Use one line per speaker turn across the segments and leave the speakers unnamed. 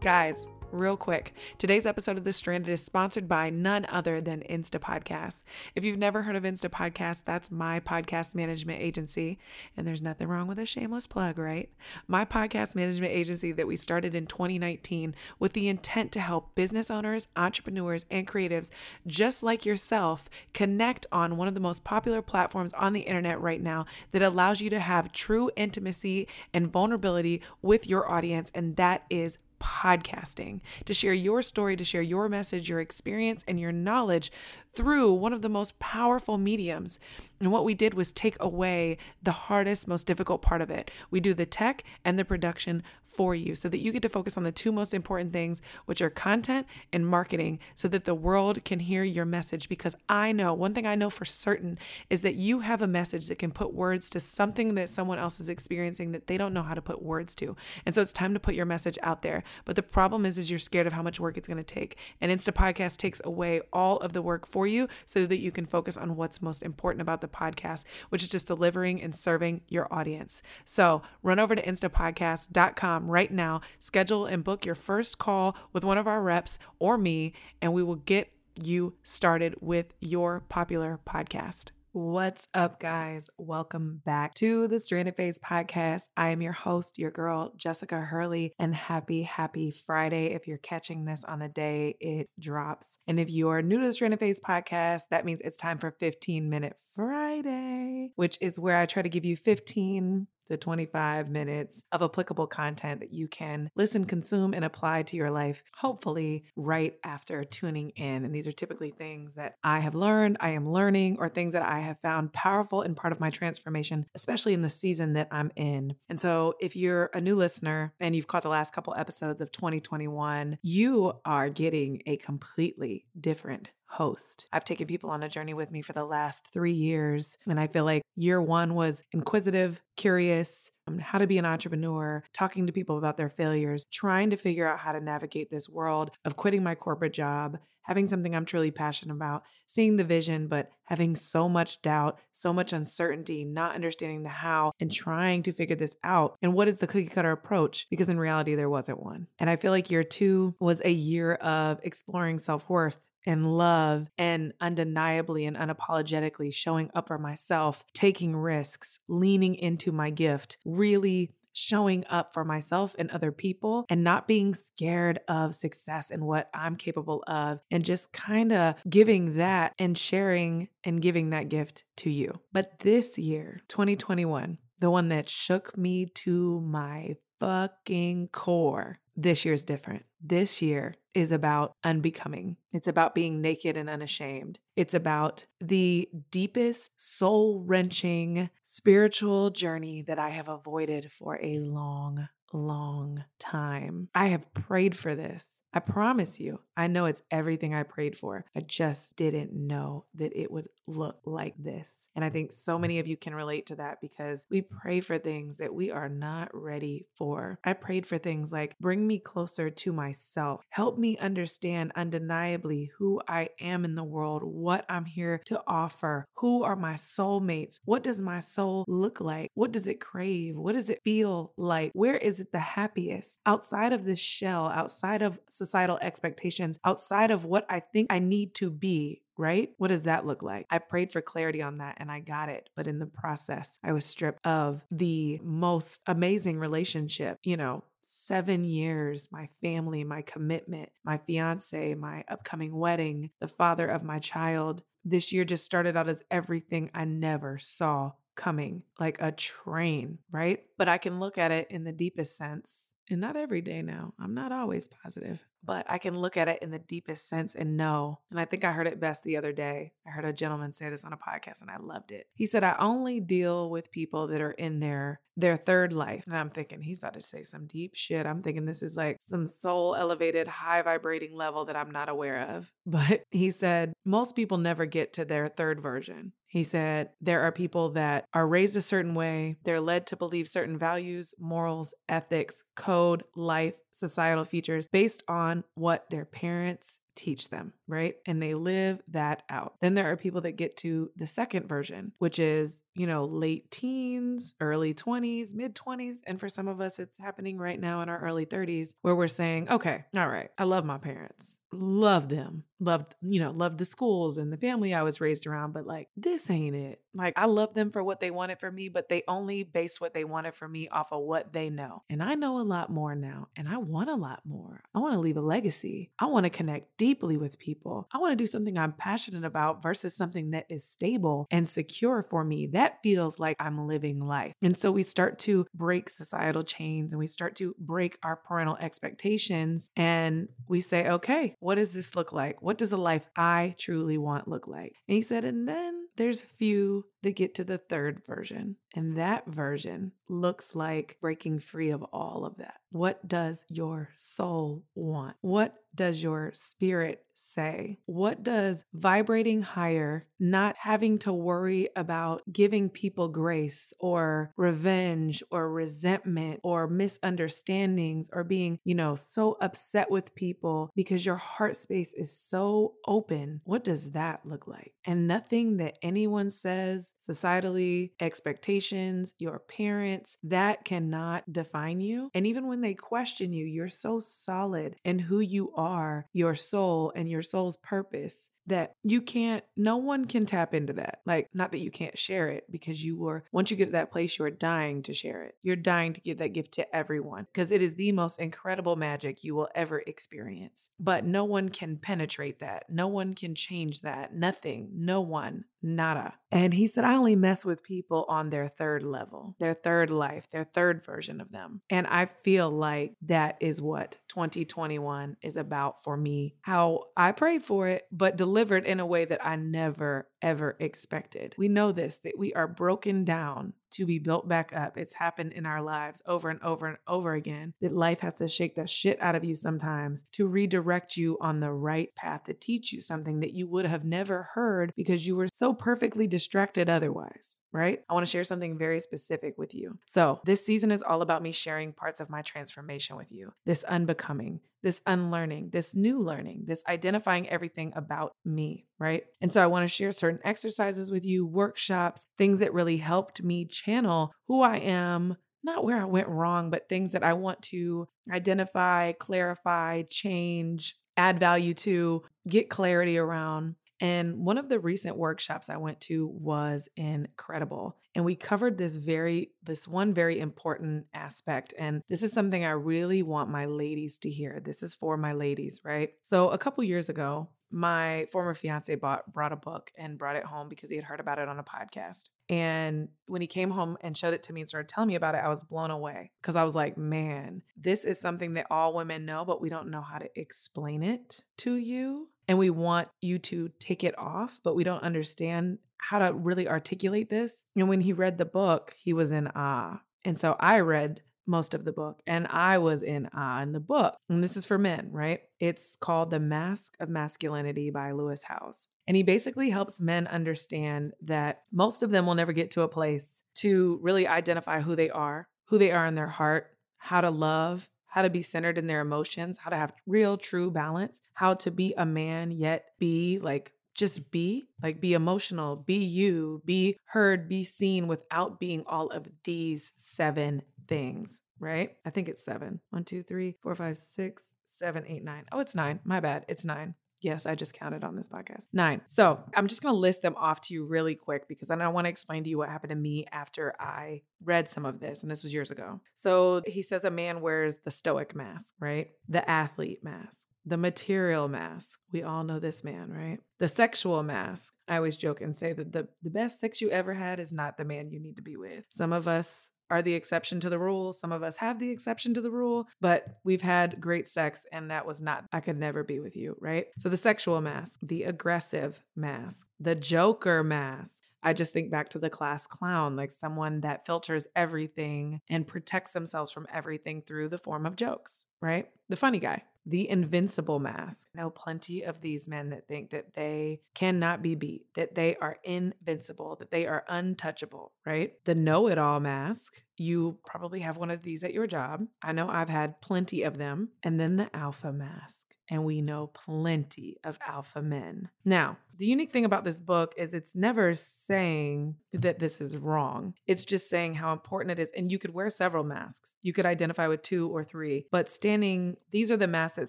Guys, real quick. Today's episode of The Stranded is sponsored by none other than Insta Podcasts. If you've never heard of Insta Podcasts, that's my podcast management agency. And there's nothing wrong with a shameless plug, right? My podcast management agency that we started in 2019 with the intent to help business owners, entrepreneurs, and creatives just like yourself connect on one of the most popular platforms on the internet right now that allows you to have true intimacy and vulnerability with your audience. And that is podcasting, to share your story, to share your message, your experience, and your knowledge through one of the most powerful mediums. And what we did was take away the hardest, most difficult part of it. We do the tech and the production for you so that you get to focus on the two most important things, which are content and marketing, so that the world can hear your message. Because I know one thing I know for certain is that you have a message that can put words to something that someone else is experiencing that they don't know how to put words to. And so it's time to put your message out there. But the problem is, is you're scared of how much work it's going to take. And Insta Podcast takes away all of the work for you so that you can focus on what's most important about the podcast, which is just delivering and serving your audience. So run over to instapodcast.com right now, schedule and book your first call with one of our reps or me, and we will get you started with your popular podcast. What's up, guys? Welcome back to the Stranded Phase podcast. I am your host, your girl, Jessica Hurley, and happy, happy Friday if you're catching this on the day it drops. And if you are new to the Stranded Phase podcast, that means it's time for 15 Minute Friday, which is where I try to give you 15 to 25 minutes of applicable content that you can listen, consume, and apply to your life, hopefully, right after tuning in. And these are typically things that I have learned, I am learning, or things that I have found powerful and part of my transformation, especially in the season that I'm in. And so, if you're a new listener and you've caught the last couple episodes of 2021, you are getting a completely different host. I've taken people on a journey with me for the last three years. And I feel like year one was inquisitive, curious, Um, how to be an entrepreneur, talking to people about their failures, trying to figure out how to navigate this world of quitting my corporate job, having something I'm truly passionate about, seeing the vision, but having so much doubt, so much uncertainty, not understanding the how, and trying to figure this out. And what is the cookie cutter approach? Because in reality, there wasn't one. And I feel like year two was a year of exploring self worth and love and undeniably and unapologetically showing up for myself, taking risks, leaning into my gift, really showing up for myself and other people and not being scared of success and what I'm capable of and just kind of giving that and sharing and giving that gift to you. But this year, 2021, the one that shook me to my fucking core, this year's different. This year is about unbecoming. It's about being naked and unashamed. It's about the deepest, soul wrenching spiritual journey that I have avoided for a long long time. I have prayed for this. I promise you, I know it's everything I prayed for. I just didn't know that it would look like this. And I think so many of you can relate to that because we pray for things that we are not ready for. I prayed for things like bring me closer to myself, help me understand undeniably who I am in the world, what I'm here to offer, who are my soulmates, what does my soul look like, what does it crave, what does it feel like, where is it the happiest outside of this shell, outside of societal expectations, outside of what I think I need to be right? What does that look like? I prayed for clarity on that and I got it. But in the process, I was stripped of the most amazing relationship, you know, seven years, my family, my commitment, my fiance, my upcoming wedding, the father of my child. This year just started out as everything I never saw coming. like a train, right? But I can look at it in the deepest sense and not every day now. I'm not always positive, but I can look at it in the deepest sense and know. And I think I heard it best the other day. I heard a gentleman say this on a podcast and I loved it. He said, I only deal with people that are in their their third life. And I'm thinking he's about to say some deep shit. I'm thinking this is like some soul elevated, high vibrating level that I'm not aware of. But he said, most people never get to their third version. He said, There are people that are raised a certain way. They're led to believe certain values, morals, ethics, code, life, societal features based on what their parents teach them, right? And they live that out. Then there are people that get to the second version, which is, you know, late teens, early 20s, mid 20s. And for some of us, it's happening right now in our early 30s where we're saying, okay, all right, I love my parents, love them, loved, you know, loved the schools and the family I was raised around, but like, this ain't it. Like, I love them for what they wanted for me, but they only base what they wanted for me off of what they know. And I know a lot more now, and I want a lot more. I want to leave a legacy. I want to connect deeply with people. I want to do something I'm passionate about versus something that is stable and secure for me. That feels like I'm living life. And so we start to break societal chains and we start to break our parental expectations and we say, okay, what does this look like? What does a life I truly want look like? And he said, and then there's a few that get to the third version. And that version looks like breaking free of all of that. What does your soul want? What does your spirit say? What does vibrating higher, not having to worry about giving people grace or revenge or resentment or misunderstandings or being, you know, so upset with people because your heart space is so open? What does that look like? And nothing that anyone says societally, expectations, your parents, that cannot define you. And even when they question you, you're so solid in who you are, your soul, and your soul's purpose that you can't, no one can tap into that. Like, not that you can't share it because you were, once you get to that place, you're dying to share it. You're dying to give that gift to everyone because it is the most incredible magic you will ever experience. But no one can penetrate that. No one can change that. Nothing, no one, nada. And he said, I only mess with people on their third level, their third life, their third version of them. And I feel like that is what 2021 is about for me. How I prayed for it, but delivered in a way that I never, ever expected. We know this, that we are broken down to be built back up. It's happened in our lives over and over and over again that life has to shake the shit out of you sometimes to redirect you on the right path, to teach you something that you would have never heard because you were so perfectly distracted otherwise, right? I want to share something very specific with you. So, this season is all about me sharing parts of my transformation with you this unbecoming, this unlearning, this new learning, this identifying everything about me, right? And so, I want to share certain exercises with you, workshops, things that really helped me channel who I am, not where I went wrong, but things that I want to identify, clarify, change, add value to, get clarity around. And one of the recent workshops I went to was incredible. And we covered this very, this one very important aspect. And this is something I really want my ladies to hear. This is for my ladies, right? So a couple years ago, my former fiance bought brought a book and brought it home because he had heard about it on a podcast. And when he came home and showed it to me and started telling me about it, I was blown away because I was like, man, this is something that all women know, but we don't know how to explain it to you. And we want you to take it off, but we don't understand how to really articulate this. And when he read the book, he was in awe. And so I read most of the book and I was in awe in the book. And this is for men, right? It's called The Mask of Masculinity by Lewis Howes. And he basically helps men understand that most of them will never get to a place to really identify who they are, who they are in their heart, how to love, how to be centered in their emotions, how to have real, true balance, how to be a man, yet be like, just be, like, be emotional, be you, be heard, be seen without being all of these seven things, right? I think it's seven. One, two, three, four, five, six, seven, eight, nine. Oh, it's nine. My bad. It's nine. Yes, I just counted on this podcast. Nine. So I'm just going to list them off to you really quick because then I want to explain to you what happened to me after I read some of this. And this was years ago. So he says a man wears the stoic mask, right? The athlete mask, the material mask. We all know this man, right? The sexual mask. I always joke and say that the, the best sex you ever had is not the man you need to be with. Some of us are the exception to the rule. Some of us have the exception to the rule, but we've had great sex and that was not, I could never be with you, right? So the sexual mask, the aggressive mask, the joker mask. I just think back to the class clown, like someone that filters everything and protects themselves from everything through the form of jokes, right? The funny guy, the invincible mask. I know plenty of these men that think that they cannot be beat, that they are invincible, that they are untouchable, right? The know it all mask. You probably have one of these at your job. I know I've had plenty of them. And then the alpha mask. And we know plenty of alpha men. Now, the unique thing about this book is it's never saying that this is wrong. It's just saying how important it is. And you could wear several masks. You could identify with two or three, but standing, these are the masks that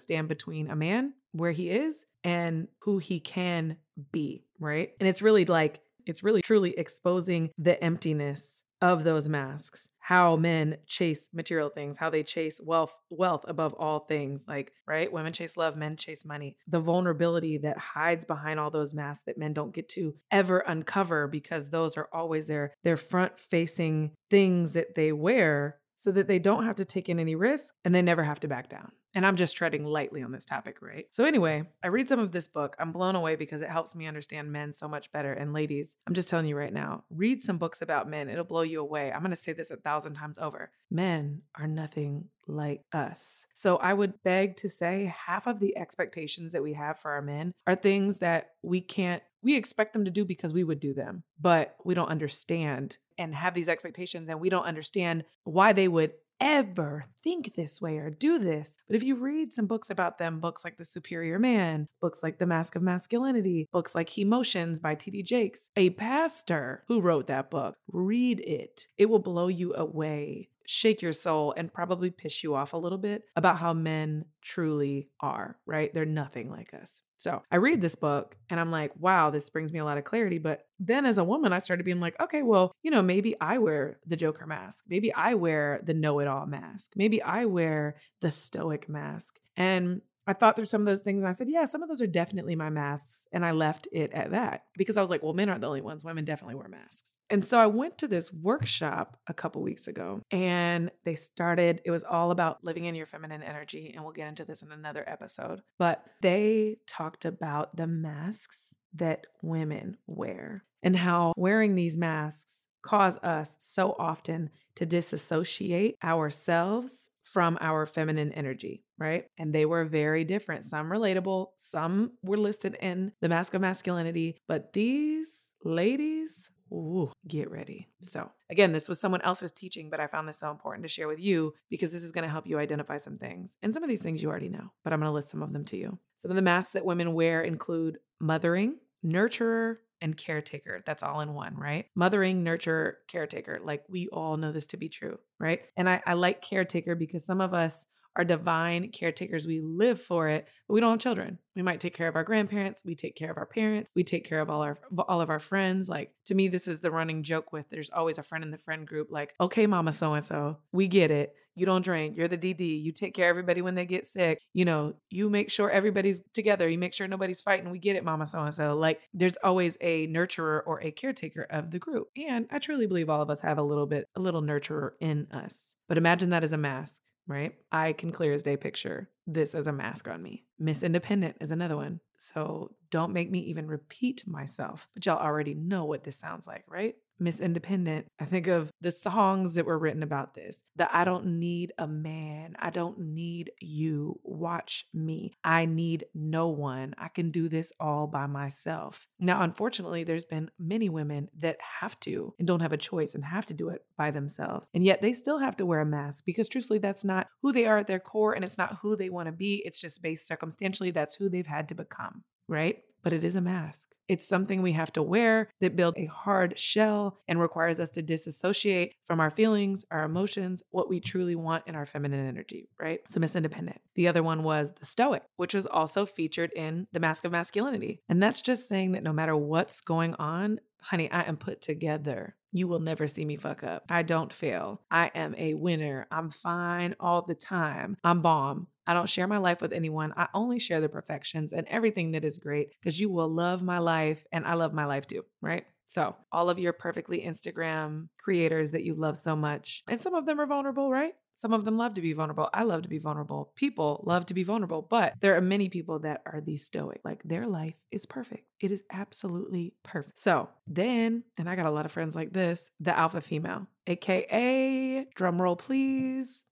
stand between a man where he is and who he can be, right? And it's really like, it's really truly exposing the emptiness of those masks how men chase material things how they chase wealth wealth above all things like right? Women chase love men chase money. The vulnerability that hides behind all those masks that men don't get to ever uncover because those are always their their front facing things that they wear so that they don't have to take in any risk and they never have to back down and I'm just treading lightly on this topic, right? So, anyway, I read some of this book. I'm blown away because it helps me understand men so much better. And ladies, I'm just telling you right now, read some books about men. It'll blow you away. I'm going to say this a thousand times over. Men are nothing like us. So, I would beg to say half of the expectations that we have for our men are things that we can't, we expect them to do because we would do them, but we don't understand and have these expectations and we don't understand why they would ever think this way or do this. But if you read some books about them, books like The Superior Man, books like The Mask of Masculinity, books like Emotions by T.D. Jakes, a pastor who wrote that book, read it. It will blow you away shake your soul and probably piss you off a little bit about how men truly are, right? They're nothing like us. So I read this book and I'm like, wow, this brings me a lot of clarity. But then as a woman, I started being like, okay, well, you know, maybe I wear the Joker mask. Maybe I wear the know it all mask. Maybe I wear the stoic mask. And I thought through some of those things and I said, yeah, some of those are definitely my masks. And I left it at that because I was like, well, men aren't the only ones. Women definitely wear masks. And so I went to this workshop a couple weeks ago and they started, it was all about living in your feminine energy. And we'll get into this in another episode. But they talked about the masks that women wear and how wearing these masks cause us so often to disassociate ourselves from our feminine energy, right? And they were very different. Some relatable, some were listed in the mask of masculinity, but these ladies, ooh, get ready. So, again, this was someone else's teaching, but I found this so important to share with you because this is going to help you identify some things. And some of these things you already know, but I'm going to list some of them to you. Some of the masks that women wear include mothering, nurturer, and caretaker. That's all in one, right? Mothering, nurture, caretaker. Like we all know this to be true, right? And I, I like caretaker because some of us are divine caretakers. We live for it, but we don't have children. We might take care of our grandparents. We take care of our parents. We take care of all our all of our friends. Like to me, this is the running joke with there's always a friend in the friend group. Like, okay, mama so and so, we get it. You don't drink. You're the DD. You take care of everybody when they get sick. You know, you make sure everybody's together. You make sure nobody's fighting. We get it, mama so and so. Like there's always a nurturer or a caretaker of the group. And I truly believe all of us have a little bit, a little nurturer in us. But imagine that as a mask right? I can clear as day picture this as a mask on me. Miss Independent is another one. So don't make me even repeat myself, but y'all already know what this sounds like, right? Miss Independent, I think of the songs that were written about this. That I don't need a man. I don't need you. Watch me. I need no one. I can do this all by myself. Now, unfortunately, there's been many women that have to and don't have a choice and have to do it by themselves. And yet they still have to wear a mask because truthfully, that's not who they are at their core and it's not who they want to be. It's just based circumstantially, that's who they've had to become right? But it is a mask. It's something we have to wear that builds a hard shell and requires us to disassociate from our feelings, our emotions, what we truly want in our feminine energy, right? So, Miss Independent. The other one was the Stoic, which was also featured in The Mask of Masculinity. And that's just saying that no matter what's going on, honey, I am put together. You will never see me fuck up. I don't fail. I am a winner. I'm fine all the time. I'm bomb. I don't share my life with anyone. I only share the perfections and everything that is great because you will love my life and I love my life too, right? So, all of your perfectly Instagram creators that you love so much, and some of them are vulnerable, right? Some of them love to be vulnerable. I love to be vulnerable. People love to be vulnerable, but there are many people that are the stoic. Like their life is perfect. It is absolutely perfect. So then, and I got a lot of friends like this, the alpha female, AKA, drum roll please,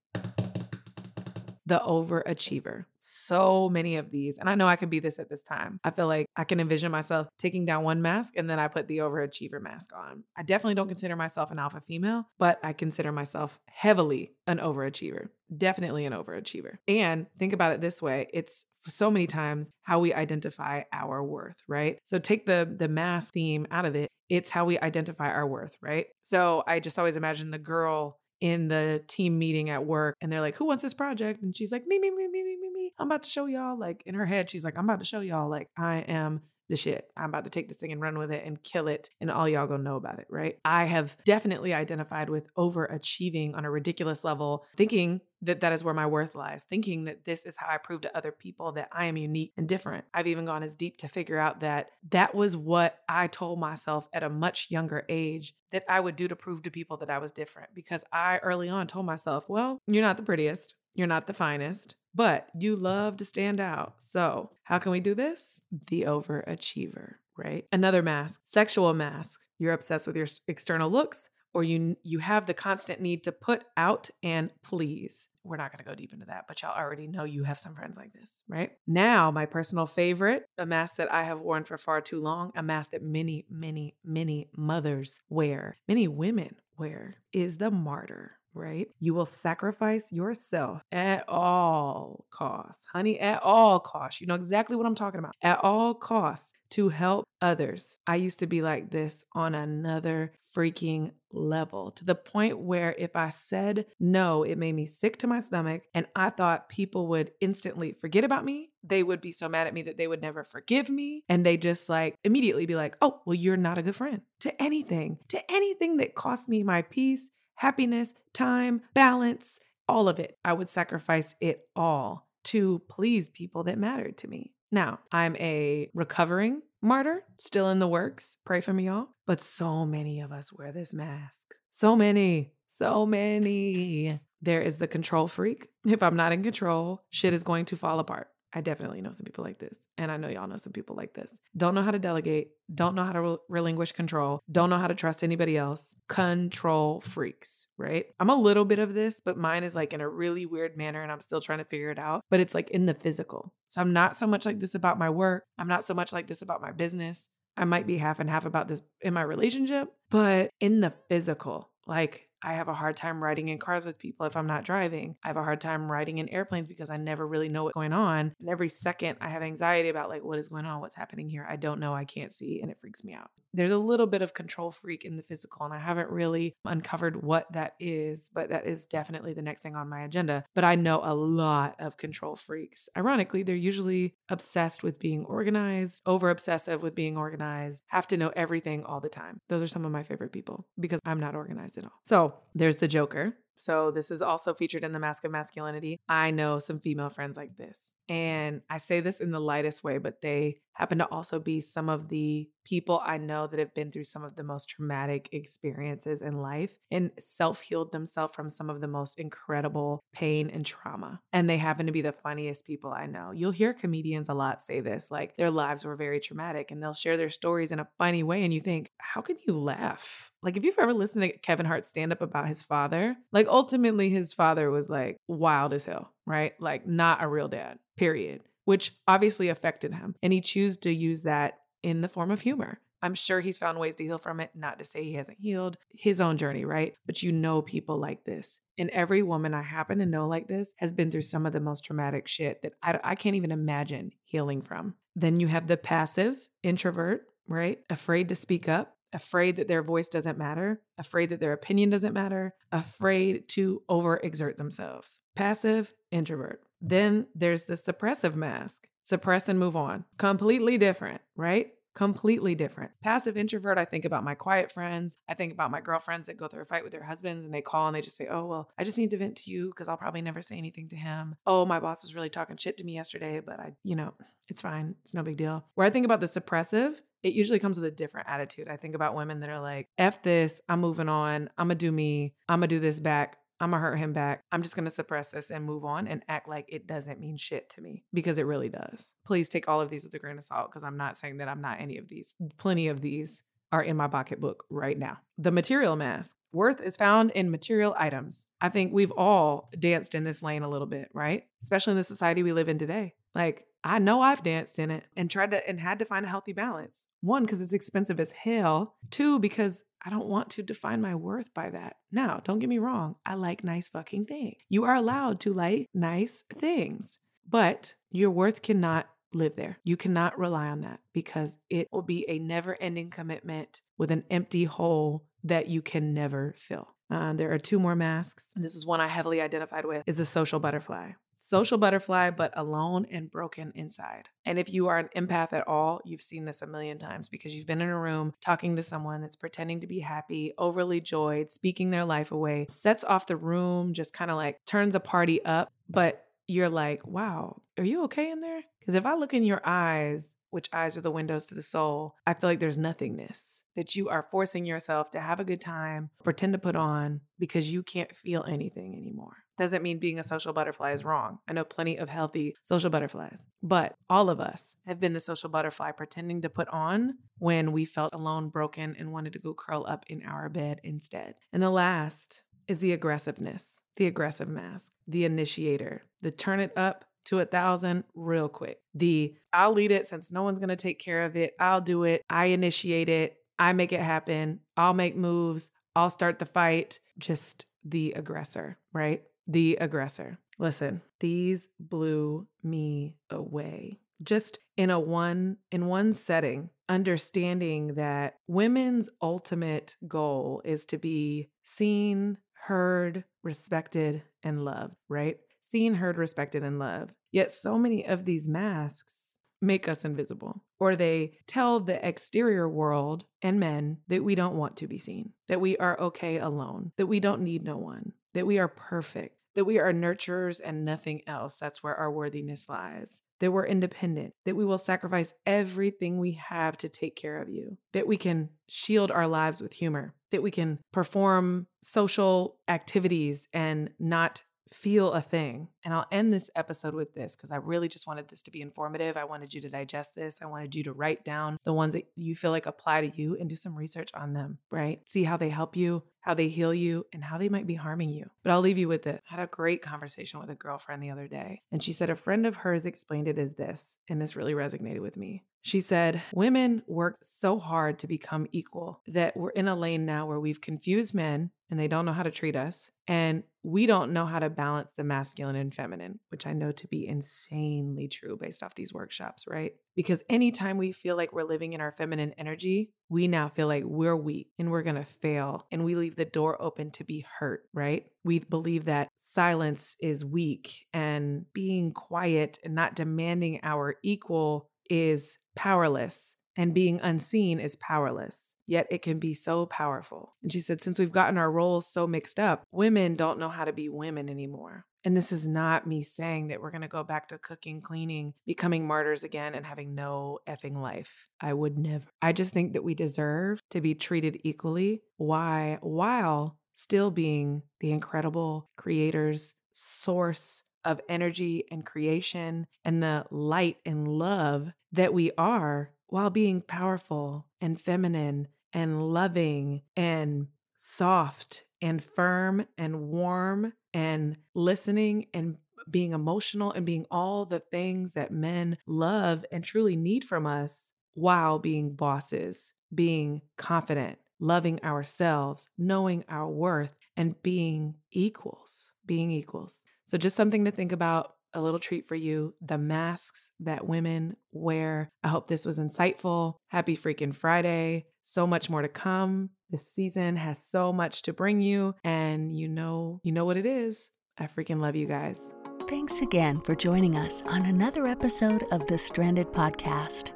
the overachiever. So many of these. And I know I could be this at this time. I feel like I can envision myself taking down one mask and then I put the overachiever mask on. I definitely don't consider myself an alpha female, but I consider myself heavily an overachiever. Definitely an overachiever. And think about it this way it's so many times how we identify our worth, right? So take the the mask theme out of it. It's how we identify our worth, right? So I just always imagine the girl in the team meeting at work and they're like, Who wants this project? And she's like, Me, me, me, me, me, me, me. I'm about to show y'all. Like in her head, she's like, I'm about to show y'all, like, I am the shit. I'm about to take this thing and run with it and kill it. And all y'all gonna know about it, right? I have definitely identified with overachieving on a ridiculous level, thinking that that is where my worth lies, thinking that this is how I prove to other people that I am unique and different. I've even gone as deep to figure out that that was what I told myself at a much younger age that I would do to prove to people that I was different because I early on told myself, well, you're not the prettiest. You're not the finest, but you love to stand out. So, how can we do this? The overachiever, right? Another mask, sexual mask. You're obsessed with your external looks or you you have the constant need to put out and please. We're not going to go deep into that, but y'all already know you have some friends like this, right? Now, my personal favorite, a mask that I have worn for far too long, a mask that many, many, many mothers wear, many women wear, is the martyr right? You will sacrifice yourself at all costs, honey, at all costs. You know exactly what I'm talking about. At all costs to help others. I used to be like this on another freaking level to the point where if I said no, it made me sick to my stomach. And I thought people would instantly forget about me. They would be so mad at me that they would never forgive me. And they just like immediately be like, oh, well, you're not a good friend to anything, to anything that cost me my peace happiness, time, balance, all of it. I would sacrifice it all to please people that mattered to me. Now, I'm a recovering martyr, still in the works. Pray for me, y'all. But so many of us wear this mask. So many, so many. There is the control freak. If I'm not in control, shit is going to fall apart. I definitely know some people like this. And I know y'all know some people like this. Don't know how to delegate, don't know how to relinquish control, don't know how to trust anybody else. Control freaks, right? I'm a little bit of this, but mine is like in a really weird manner and I'm still trying to figure it out. But it's like in the physical. So I'm not so much like this about my work. I'm not so much like this about my business. I might be half and half about this in my relationship, but in the physical, like I have a hard time riding in cars with people if I'm not driving. I have a hard time riding in airplanes because I never really know what's going on. And every second I have anxiety about like what is going on, what's happening here. I don't know, I can't see, and it freaks me out. There's a little bit of control freak in the physical, and I haven't really uncovered what that is, but that is definitely the next thing on my agenda. But I know a lot of control freaks. Ironically, they're usually obsessed with being organized, over obsessive with being organized, have to know everything all the time. Those are some of my favorite people because I'm not organized at all. So, there's the Joker. So this is also featured in the Mask of Masculinity. I know some female friends like this. And I say this in the lightest way, but they happen to also be some of the people I know that have been through some of the most traumatic experiences in life and self healed themselves from some of the most incredible pain and trauma. And they happen to be the funniest people I know. You'll hear comedians a lot say this like their lives were very traumatic and they'll share their stories in a funny way. And you think, how can you laugh? Like, if you've ever listened to Kevin Hart stand up about his father, like, ultimately, his father was like wild as hell, right? Like, not a real dad, period which obviously affected him. And he chose to use that in the form of humor. I'm sure he's found ways to heal from it, not to say he hasn't healed his own journey, right? But you know people like this. And every woman I happen to know like this has been through some of the most traumatic shit that I, I can't even imagine healing from. Then you have the passive introvert, right? Afraid to speak up, afraid that their voice doesn't matter, afraid that their opinion doesn't matter, afraid to overexert themselves. Passive introvert. Then there's the suppressive mask. Suppress and move on. Completely different, right? completely different. Passive introvert, I think about my quiet friends. I think about my girlfriends that go through a fight with their husbands and they call and they just say, Oh, well, I just need to vent to you because I'll probably never say anything to him. Oh, my boss was really talking shit to me yesterday, but I, you know, it's fine. It's no big deal. Where I think about the suppressive, it usually comes with a different attitude. I think about women that are like, F this, I'm moving on, I'm gonna do me, I'm gonna do this back. I'm gonna hurt him back. I'm just gonna suppress this and move on and act like it doesn't mean shit to me because it really does. Please take all of these with a grain of salt because I'm not saying that I'm not any of these. Plenty of these are in my pocketbook right now. The material mask. Worth is found in material items. I think we've all danced in this lane a little bit, right? Especially in the society we live in today. Like, I know I've danced in it and tried to and had to find a healthy balance. One, because it's expensive as hell. Two, because I don't want to define my worth by that. Now, don't get me wrong, I like nice fucking things. You are allowed to like nice things, but your worth cannot live there. You cannot rely on that because it will be a never ending commitment with an empty hole that you can never fill. Uh, there are two more masks. This is one I heavily identified with is the social butterfly. Social butterfly, but alone and broken inside. And if you are an empath at all, you've seen this a million times because you've been in a room talking to someone that's pretending to be happy, overly joyed, speaking their life away, sets off the room, just kind of like turns a party up. But you're like, wow, are you okay in there? Because if I look in your eyes, which eyes are the windows to the soul, I feel like there's nothingness, that you are forcing yourself to have a good time, pretend to put on because you can't feel anything anymore. Doesn't mean being a social butterfly is wrong. I know plenty of healthy social butterflies, but all of us have been the social butterfly pretending to put on when we felt alone, broken, and wanted to go curl up in our bed instead. And the last is the aggressiveness, the aggressive mask, the initiator, the turn it up to a thousand real quick. The I'll lead it since no one's gonna take care of it. I'll do it. I initiate it. I make it happen. I'll make moves. I'll start the fight. Just the aggressor, right? The aggressor. Listen, these blew me away. Just in a one in one setting, understanding that women's ultimate goal is to be seen, heard, respected, and loved, right? Seen, heard, respected, and loved. Yet so many of these masks make us invisible, or they tell the exterior world and men that we don't want to be seen, that we are okay alone, that we don't need no one, that we are perfect, that we are nurturers and nothing else. That's where our worthiness lies. That we're independent, that we will sacrifice everything we have to take care of you, that we can shield our lives with humor, that we can perform social activities and not feel a thing. And I'll end this episode with this because I really just wanted this to be informative. I wanted you to digest this. I wanted you to write down the ones that you feel like apply to you and do some research on them, right? See how they help you, how they heal you, and how they might be harming you. But I'll leave you with it. I had a great conversation with a girlfriend the other day, and she said a friend of hers explained it as this, and this really resonated with me. She said, Women work so hard to become equal that we're in a lane now where we've confused men and they don't know how to treat us. And we don't know how to balance the masculine and feminine, which I know to be insanely true based off these workshops, right? Because anytime we feel like we're living in our feminine energy, we now feel like we're weak and we're gonna fail. And we leave the door open to be hurt, right? We believe that silence is weak and being quiet and not demanding our equal is powerless and being unseen is powerless, yet it can be so powerful. And she said, since we've gotten our roles so mixed up, women don't know how to be women anymore. And this is not me saying that we're going to go back to cooking, cleaning, becoming martyrs again, and having no effing life. I would never. I just think that we deserve to be treated equally. Why? While still being the incredible creators, source of energy and creation, and the light and love that we are while being powerful and feminine and loving and soft and firm and warm and listening and being emotional and being all the things that men love and truly need from us while being bosses, being confident, loving ourselves, knowing our worth, and being equals, being equals. So, just something to think about a little treat for you the masks that women wear. I hope this was insightful. Happy freaking Friday. So much more to come. This season has so much to bring you and you know, you know what it is. I freaking love you guys.
Thanks again for joining us on another episode of the Stranded podcast.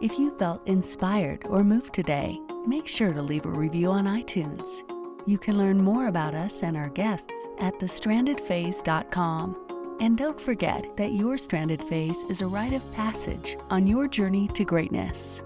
If you felt inspired or moved today, make sure to leave a review on iTunes. You can learn more about us and our guests at thestrandedphase.com. And don't forget that your stranded phase is a rite of passage on your journey to greatness.